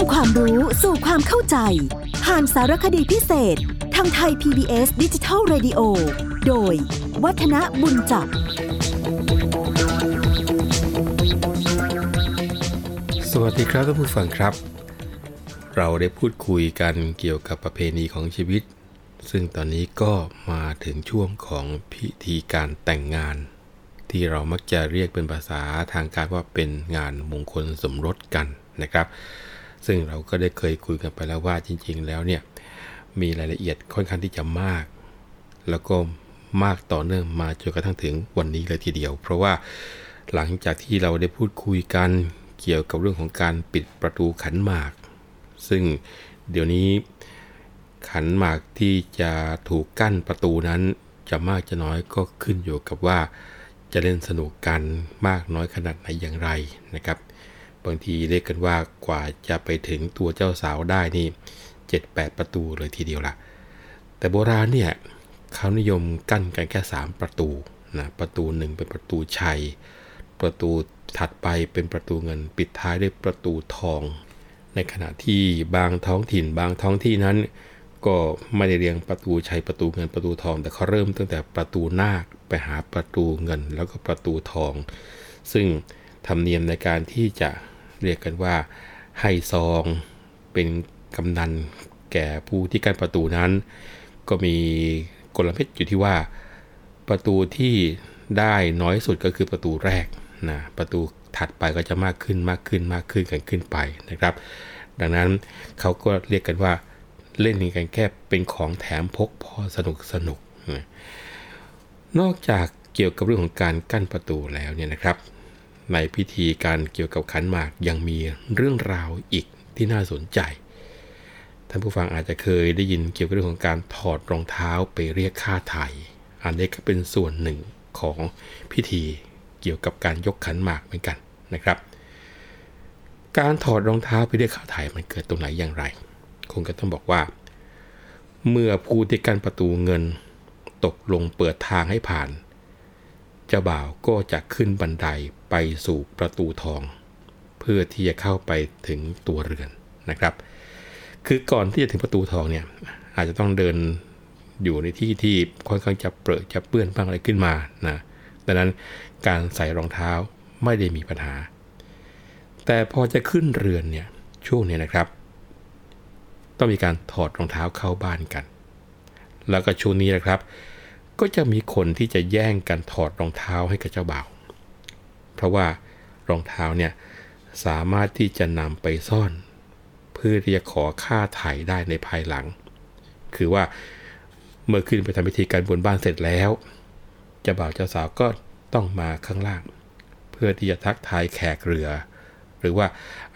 ำความรู้สู่ความเข้าใจ ผ่านสารคดีพิเศษ ทางไทย PBS ดิจิทัล Radio โดย วัฒนบุญจับ สวัสดีครับท่านผู้ฟังครับ เราได้พูดคุยกันเกี่ยวกับประเพณีของชีวิต ซึ่งตอนนี้ก็มาถึงช่วงของพิธีการแต่งงาน ที่เรามักจะเรียกเป็นภาษาทางการว่าเป็นงานมงคลสมรสกันนะครับ ซึ่งเราก็ได้เคยคุยกันไปแล้วว่าจริง ๆ แล้วเนี่ยมีรายละเอียดค่อนข้างที่จะมาก แล้วก็มากต่อเนื่องมาจนกระทั่งถึงวันนี้เลยทีเดียว เพราะว่าหลังจากที่เราได้พูดคุยกันเกี่ยวกับเรื่องของการปิดประตูขันหมาก ซึ่งเดี๋ยวนี้ขันหมากที่จะถูกกั้นประตูนั้นจะมากจะน้อยก็ขึ้นอยู่กับว่าจะเล่นสนุกกันมากน้อยขนาดไหนอย่างไรนะครับ บางทีเรียกกันว่ากว่าจะไปถึงตัวเจ้าสาวได้นี่7-8ประตูเลยทีเดียวละแต่โบราณเนี่ยเขานิยมกั้นกันแค่ 3 ประตูนะประตูหนึ่งเป็นประตูชัย ประตูถัดไปเป็นประตูเงินปิดท้ายด้วยประตูทอง ในขณะที่บางท้องถิ่นบางท้องที่นั้น ก็ไม่ได้เรียงประตูชัยประตูเงินประตูทอง แต่เขาเริ่มตั้งแต่ประตูนาคไปหาประตูเงินแล้วก็ประตูทอง ซึ่งธรรมเนียมในการที่จะ เรียกกันว่าให้ซองเป็นกำนันแก่ผู้ที่กั้นประตูนั้น ก็มีกลเม็ดอยู่ที่ว่า ประตูที่ได้น้อยสุดก็คือประตูแรกนะประตูถัดไปก็จะมากขึ้นมากขึ้นมากขึ้นกันขึ้นไปนะครับ ดังนั้นเขาก็เรียกกันว่าเล่นกันแค่เป็นของแถมพกพอสนุกสนุกนะนอกจากเกี่ยวกับเรื่องของการกั้นประตูแล้วเนี่ยนะครับ ในพิธีการเกี่ยวกับขันหมากยังมีเรื่องราวอีกที่น่าสนใจ ท่านผู้ฟังอาจจะเคยได้ยินเกี่ยวกับเรื่องของการถอดรองเท้าไปเรียกค่าไถ่อันนี้ก็เป็นส่วนหนึ่งของพิธีเกี่ยวกับการยกขันหมากเหมือนกันนะครับ การถอดรองเท้าไปเรียกค่าไถ่มันเกิดตรงไหนอย่างไร คงก็ต้องบอกว่า เมื่อผู้ที่กั้นประตูเงิน ตกลงเปิดทางให้ผ่าน เจ้าบ่าวก็จะขึ้นบันได ไปสู่ประตูทอง เพื่อที่จะเข้าไปถึงตัวเรือนนะครับ คือก่อนที่จะถึงประตูทองเนี่ยอาจจะต้องเดินอยู่ในที่ที่ค่อนข้างจะเปรอะจะเปื้อนบ้างอะไรขึ้นมานะดังนั้นการใส่รองเท้าไม่ได้มีปัญหา แต่พอจะขึ้นเรือนเนี่ยช่วงนี้นะครับ ต้องมีการถอดรองเท้าเข้าบ้านกัน แล้วก็ช่วงนี้นะครับ ก็จะมีคนที่จะแย่งกันถอดรองเท้าให้กับเจ้าบ่าว เพราะว่ารองเท้าเนี่ยสามารถที่จะนำไปซ่อน เพื่อที่จะขอค่าไถ่ได้ในภายหลัง คือว่าเมื่อขึ้นไปทำพิธีการบนบ้านเสร็จแล้วเจ้าบ่าวเจ้าสาวก็ต้องมาข้างล่าง เพื่อที่จะทักทายแขกเรือ หรือว่า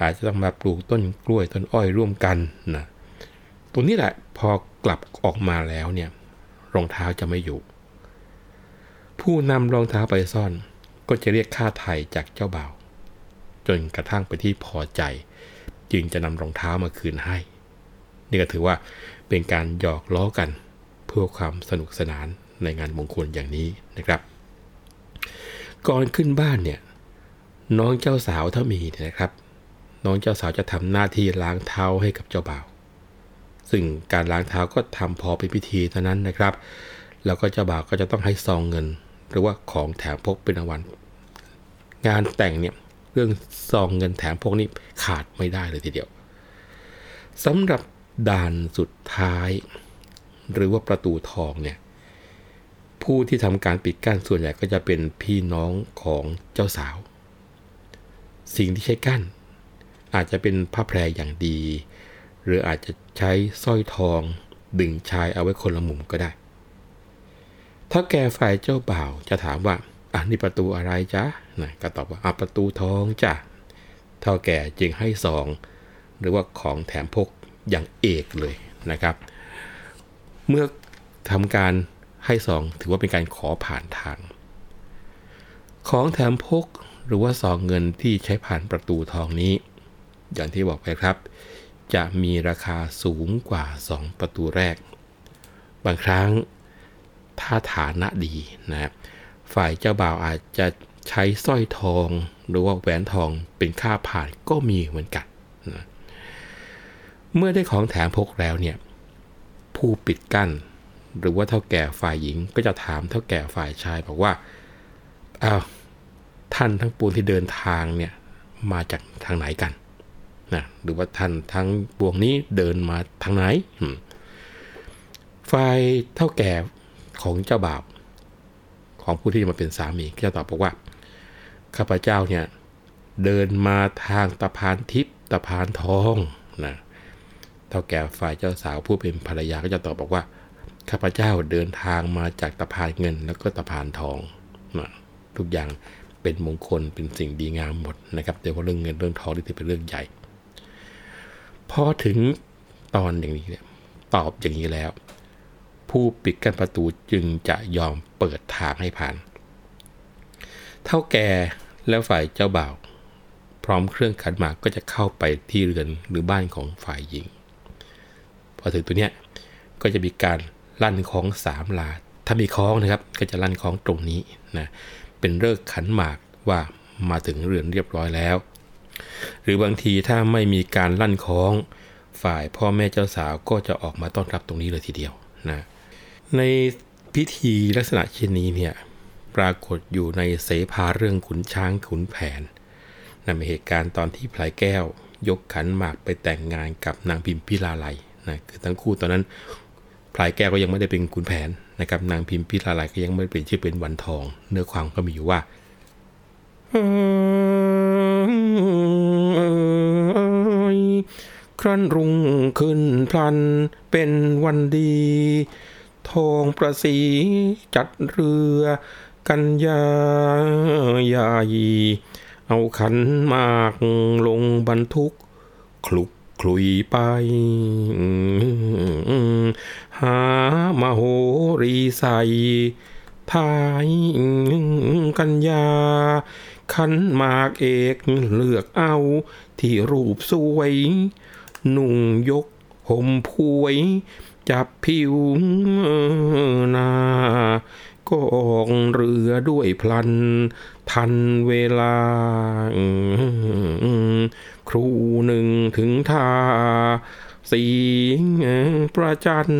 อาจจะต้องมาปลูกต้นกล้วยต้นอ้อยร่วมกันนะตรงนี้แหละพอกลับออกมาแล้วเนี่ยรองเท้าจะไม่อยู่ ผู้นำรองเท้าไปซ่อน ก็จะเรียกค่าไถ่จากเจ้าบ่าวจนกระทั่งไปที่พอใจ จึงจะนำรองเท้ามาคืนให้ นี่ก็ถือว่าเป็นการหยอกล้อกัน เพื่อความสนุกสนานในงานมงคลอย่างนี้นะครับ ก่อนขึ้นบ้านเนี่ยน้องเจ้าสาวถ้ามีนะครับ น้องเจ้าสาวจะทำหน้าที่ล้างเท้าให้กับเจ้าบ่าว ซึ่งการล้างเท้าก็ทำพอเป็นพิธีเท่านั้นนะครับ แล้วก็เจ้าบ่าวก็จะต้องให้ซองเงิน หรือว่าของแถมพกเป็นรางวัลงานแต่งเนี่ยเรื่องซองเงินแถมพกนี่ขาดไม่ได้เลยทีเดียวสำหรับด่านสุดท้าย หรือว่าประตูทองเนี่ยผู้ที่ทำการปิดกั้นส่วนใหญ่ก็จะเป็นพี่น้องของเจ้าสาว สิ่งที่ใช้กั้น อาจจะเป็นผ้าแพรอย่างดี หรืออาจจะใช้สร้อยทอง ดึงชายเอาไว้คนละมุมก็ได้ ถ้าแกฝ่ายเจ้าบ่าวจะถามว่าอะนี่ประตูอะไรจ๊ะนะก็ตอบว่าอะประตูทองจ้ะเท่าแก่จึงให้ซอง หรือว่าของแถมพกอย่างเอกเลยนะครับ เมื่อทำการให้ซองถือว่าเป็นการขอผ่านทาง ของแถมพกหรือว่าซองเงินที่ใช้ผ่านประตูทองนี้ อย่างที่บอกไปครับ จะมีราคาสูงกว่า 2 ประตูแรก บางครั้ง ถ้าฐานะดีนะครับฝ่ายเจ้าบ่าวอาจจะใช้สร้อยทอง หรือว่าแหวนทองเป็นค่าผ่านก็มีเหมือนกันนะเมื่อได้ของแถมพกแล้วเนี่ยผู้ปิดกั้น หรือว่าเท่าแก่ฝ่ายหญิงก็จะถามเท่าแก่ฝ่ายชายบอกว่าอ้าวท่านทั้งปูนที่เดินทางเนี่ยมาจากทางไหนกันนะหรือว่าท่านทั้งปวงนี้เดินมาทางไหนฝ่ายเท่าแก่ ของเจ้าบ่าวของผู้ที่มาเป็นสามีก็จะตอบบอกว่าข้าพเจ้าเนี่ยเดินมาทางตะพานทิพย์ตะพานทองนะเท่าแก่ฝ่ายเจ้าสาวผู้เป็นภรรยาก็จะตอบบอกว่าข้าพเจ้าเดินทางมาจากตะพานเงิน แล้วก็ตะพานทองนะทุกอย่างเป็นมงคลเป็นสิ่งดีงามหมดนะครับแต่ว่าเรื่องเงินเรื่องทองนี่ถือเป็นเรื่องใหญ่พอถึงตอนอย่างนี้เนี่ยตอบอย่างนี้แล้ว ผู้ปิดกั้นประตูจึงจะยอมเปิดทางให้ผ่าน เท่าแก่แล้วฝ่ายเจ้าบ่าวพร้อมเครื่องขันหมากก็จะเข้าไปที่เรือนหรือบ้านของฝ่ายหญิง พอถึงตัวเนี้ยก็จะมีการลั่นของสามลา ถ้ามีคล้องนะครับ ก็จะลั่นคล้องตรงนี้นะเป็นเลิกขันหมากว่ามาถึงเรือนเรียบร้อยแล้ว หรือบางทีถ้าไม่มีการลั่นคล้อง ฝ่ายพ่อแม่เจ้าสาวก็จะออกมาต้อนรับตรงนี้เลยทีเดียวนะ ในพิธีลักษณะเช่นนี้เนี่ยปรากฏอยู่ในเสภาเรื่องขุนช้างขุนแผนนำเหตุการณ์ตอนที่พลายแก้วยกขันหมากไปแต่งงานกับนางพิมพิลาไลนะคือทั้งคู่ตอนนั้นพลายแก้วก็ยังไม่ได้เป็นขุนแผนนะครับ นางพิมพิลาไลก็ยังไม่ได้เป็นชื่อเป็นวันทอง เนื้อความก็มีอยู่ว่าครั้นรุ่งขึ้นพลันเป็นวันดี ทองประสีจัดเรือ กันยาใหญ่เอาขันมากลงบรรทุก คลุกคลุยไป หามาโหรีใส่ทายกัญญา ขันมากเอกเลือกเอา ที่รูปสวย นุ่งยกห่มพวย จับผิวนาก็ออกเรือด้วยพลัน ทันเวลา ครูหนึ่งถึงท่าสีประจัน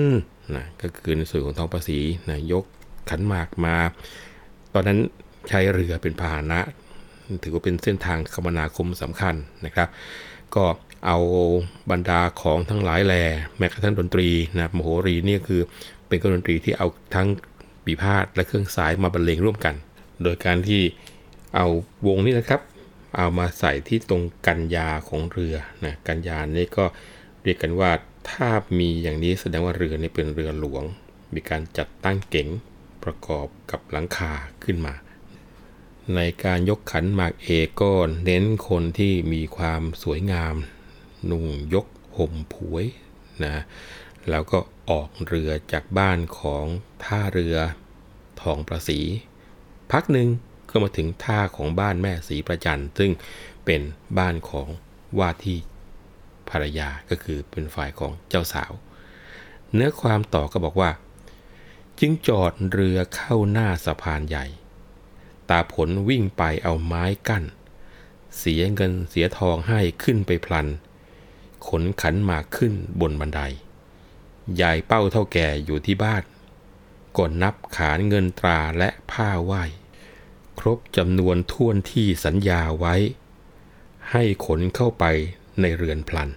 นะก็คือในส่วนของทองประสีนะยกขันหมากมา ตอนนั้นใช้เรือเป็นพาหนะ ถือว่าเป็นเส้นทางคมนาคมสำคัญนะครับ ก็เอาบรรดาของทั้งหลายแหล่แม้กระทั่งดนตรีนะมโหรีนี่คือเป็นเครื่องดนตรีที่เอาทั้งปีพาดและเครื่องสายมาบรรเลงร่วมกัน โดยการที่เอาวงนี้นะครับ เอามาใส่ที่ตรงกันยาของเรือนะกันยานี่ก็เรียกกันว่าถ้ามีอย่างนี้แสดงว่าเรือนี่เป็นเรือหลวง มีการจัดตั้งเก๋งประกอบกับหลังคาขึ้นมา ในการยกขันหมากเอกก็เน้นคนที่มีความสวยงาม นุ่งยกห่มผวยนะแล้วก็ออกเรือจากบ้านของท่าเรือทองประสี พักหนึ่งก็มาถึงท่าของบ้านแม่สีประจันซึ่งเป็นบ้านของว่าที่ภรรยาก็คือเป็นฝ่ายของเจ้าสาว เนื้อความต่อก็บอกว่า จึงจอดเรือเข้าหน้าสะพานใหญ่ ตาผลวิ่งไปเอาไม้กั้น เสียเงินเสียทองให้ขึ้นไปพลัน ขนขันหมากขึ้นบนบันได ยายเป้าเท่าแก่อยู่ที่บ้านก่อนนับขานเงินตราและผ้าไหวครบจำนวนท่วนที่สัญญาไว้ ให้ขนเข้าไปในเรือนพลัน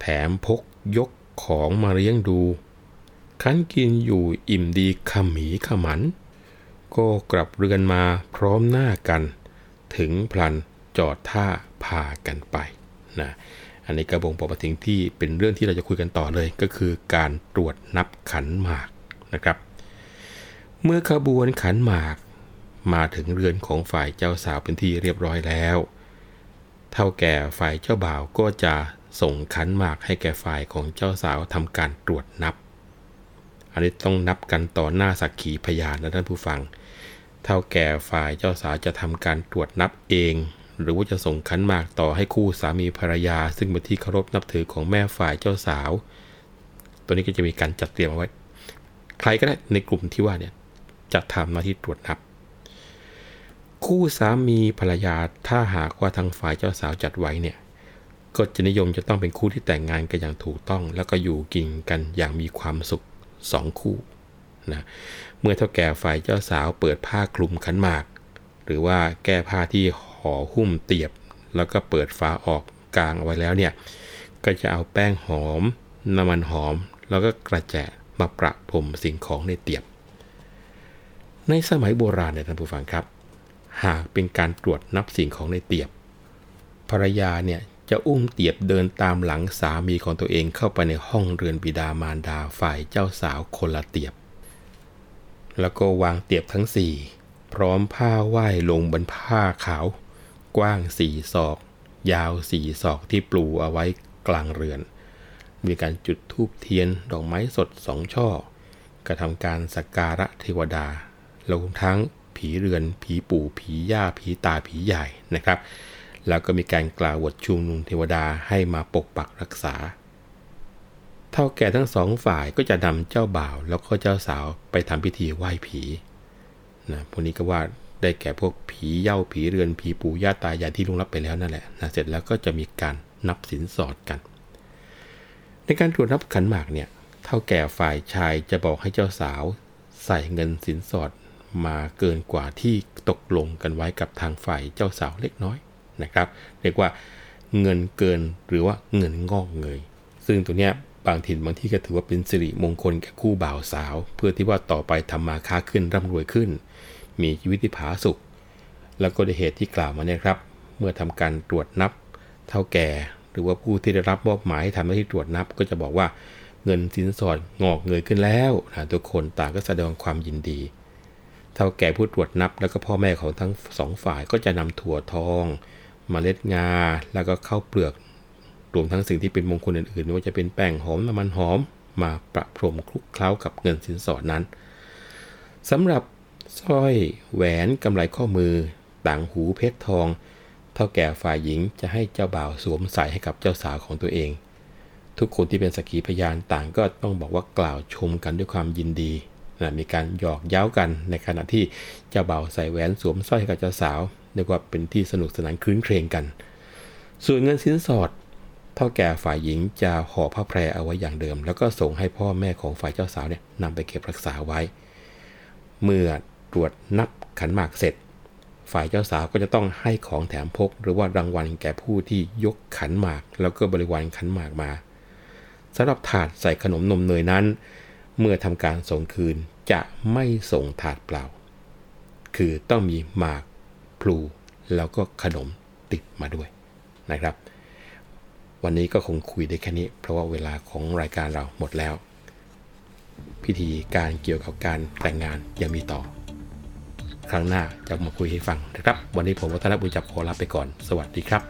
แถมพกยกของมาเลี้ยงดู คันกินอยู่อิ่มดีขมีขมัน ก็กลับเรือนมาพร้อมหน้ากัน ถึงพลันจอดท่าพากันไปนะอันนี้กระบงปอประทิงที่เป็นเรื่องที่เราจะคุยกันต่อเลย ก็คือการตรวจนับขันหมากนะครับ เมื่อขบวนขันหมากมาถึงเรือนของฝ่ายเจ้าสาวเป็นที่เรียบร้อยแล้ว เท่าแก่ฝ่ายเจ้าบ่าวก็จะส่งขันหมากให้แก่ฝ่ายของเจ้าสาวทำการตรวจนับ อันนี้ต้องนับกันต่อหน้าสักขีพยานนะท่านผู้ฟัง เท่าแก่ฝ่ายเจ้าสาวจะทำการตรวจนับเอง หรือว่าจะส่งขันหมากต่อให้คู่สามีภรรยา ซึ่งเป็นที่เคารพนับถือของแม่ฝ่ายเจ้าสาว ตัวนี้ก็จะมีการจัดเตรียมเอาไว้ ใครก็ได้ในกลุ่มที่ว่าเนี่ยจะทำหน้าที่ตรวจนับ คู่สามีภรรยาถ้าหากว่าทางฝ่ายเจ้าสาวจัดไว้เนี่ยก็จะนิยมจะต้องเป็นคู่ที่แต่งงานกันอย่างถูกต้อง แล้วก็อยู่กินกันอย่างมีความสุขสองคู่ นะเมื่อเท่าแก่ฝ่ายเจ้าสาวเปิดผ้าคลุมขันหมาก หรือว่าแก้ผ้าที่ห่อหุ้มเตียบ แล้วก็เปิดฝาออกกลางเอาไว้แล้วเนี่ยก็จะเอาแป้งหอม น้ำมันหอม แล้วก็กระแจะมาประพรมสิ่งของในเตียบ ในสมัยโบราณเนี่ยท่านผู้ฟังครับ หากเป็นการตรวจนับสิ่งของในเตียบภรรยาเนี่ยจะอุ้มเตียบเดินตามหลังสามีของตัวเองเข้าไปในห้องเรือนบิดามารดาฝ่ายเจ้าสาวคนละเตียบ แล้วก็วางเตียบทั้งสี่พร้อมผ้าไหว้ลงบนผ้าขาว กว้างสี่ศอก ยาวสี่ศอกที่ปลูเอาไว้กลางเรือน มีการจุดธูปเทียนดอกไม้สดสองช่อกระทำการสักการะเทวดารวทั้งผีเรือน ผีปู่ผีย่าผีตาผีใหญ่นะครับ แล้วก็มีการกล่าววดชุมนุมเทวดาให้มาปกปักรักษา เท่าแก่ทั้งสองฝ่ายก็จะนำเจ้าบ่าว แล้วก็เจ้าสาวไปทำพิธีไหว้ผีนะพวกนี้ก็ว่าได้แก่พวกผีเย่าผีเรือนผีปู่ย่าตายายที่ลุงรับไปแล้วนั่นแหละนะเสร็จแล้วก็จะมีการนับสินสอดกัน ในการตรวจนับขันหมากเนี่ยเท่าแก่ฝ่ายชายจะบอกให้เจ้าสาว ใส่เงินสินสอดมาเกินกว่าที่ตกลงกันไว้กับทางฝ่ายเจ้าสาวเล็กน้อยนะครับ เรียกว่าเงินเกินหรือว่าเงินงอกเงย ซึ่งตัวเนี้ย บางถิ่นบางที่ก็ถือว่าเป็นสิริมงคลแก่คู่บ่าวสาว เพื่อที่ว่าต่อไปทำมาค้าขึ้นร่ำรวยขึ้น มีชีวิตที่ผาสุข แล้วก็ด้วยเหตุที่กล่าวมาเนี่ยครับ เมื่อทำการตรวจนับเท่าแก่ หรือว่าผู้ที่ได้รับมอบหมายให้ทำหน้าที่ตรวจนับ ก็จะบอกว่าเงินสินสอดงอกเงยขึ้นแล้วนะทุกคนต่างก็แสดงความยินดี เท่าแก่ผู้ตรวจนับแล้วก็พ่อแม่ของทั้งสองฝ่ายก็จะนำถั่วทองมเมล็ดงาแล้วก็ข้าวเปลือก รวมทั้งสิ่งที่เป็นมงคลอื่นๆไม่ว่าจะเป็นแป้งหอมน้ำมันหอมมาประพรมคลุกเคล้ากับเงินสินสอดนั้นสำหรับสร้อยแหวนกำไลข้อมือ ต่างหูเพชรทอง เท่าแก่ฝ่ายหญิงจะให้เจ้าบ่าวสวมใส่ให้กับเจ้าสาวของตัวเอง ทุกคนที่เป็นสกีพยานต่างก็ต้องบอกว่ากล่าวชมกันด้วยความยินดีนะมีการหยอกเย้ากันในขณะที่เจ้าบ่าวใส่แหวนสวมสร้อยกับเจ้าสาวเรียกว่าเป็นที่สนุกสนานคลื้นเครงกัน ส่วนเงินสินสอด เท่าแก่ฝ่ายหญิงจะห่อผ้าแพรเอาไว้อย่างเดิม แล้วก็ส่งให้พ่อแม่ของฝ่ายเจ้าสาวเนี่ยนำไปเก็บรักษาไว้ เมื่อตรวจนับขันหมากเสร็จ ฝ่ายเจ้าสาวก็จะต้องให้ของแถมพก หรือว่ารางวัลแก่ผู้ที่ยกขันหมาก แล้วก็บริวารขันหมากมาสำหรับถาดใส่ขนมนมเนยนั้น เมื่อทำการส่งคืนจะไม่ส่งถาดเปล่า คือต้องมีหมากพลูแล้วก็ขนมติดมาด้วยนะครับ วันนี้ก็คงคุยได้แค่นี้ เพราะว่าเวลาของรายการเราหมดแล้ว พิธีการเกี่ยวกับการแต่งงานยังมีต่อ ครั้งหน้าจะมาคุยให้ฟังนะครับ วันนี้ผมวัฒนบุญจับขอลาไปก่อน สวัสดีครับ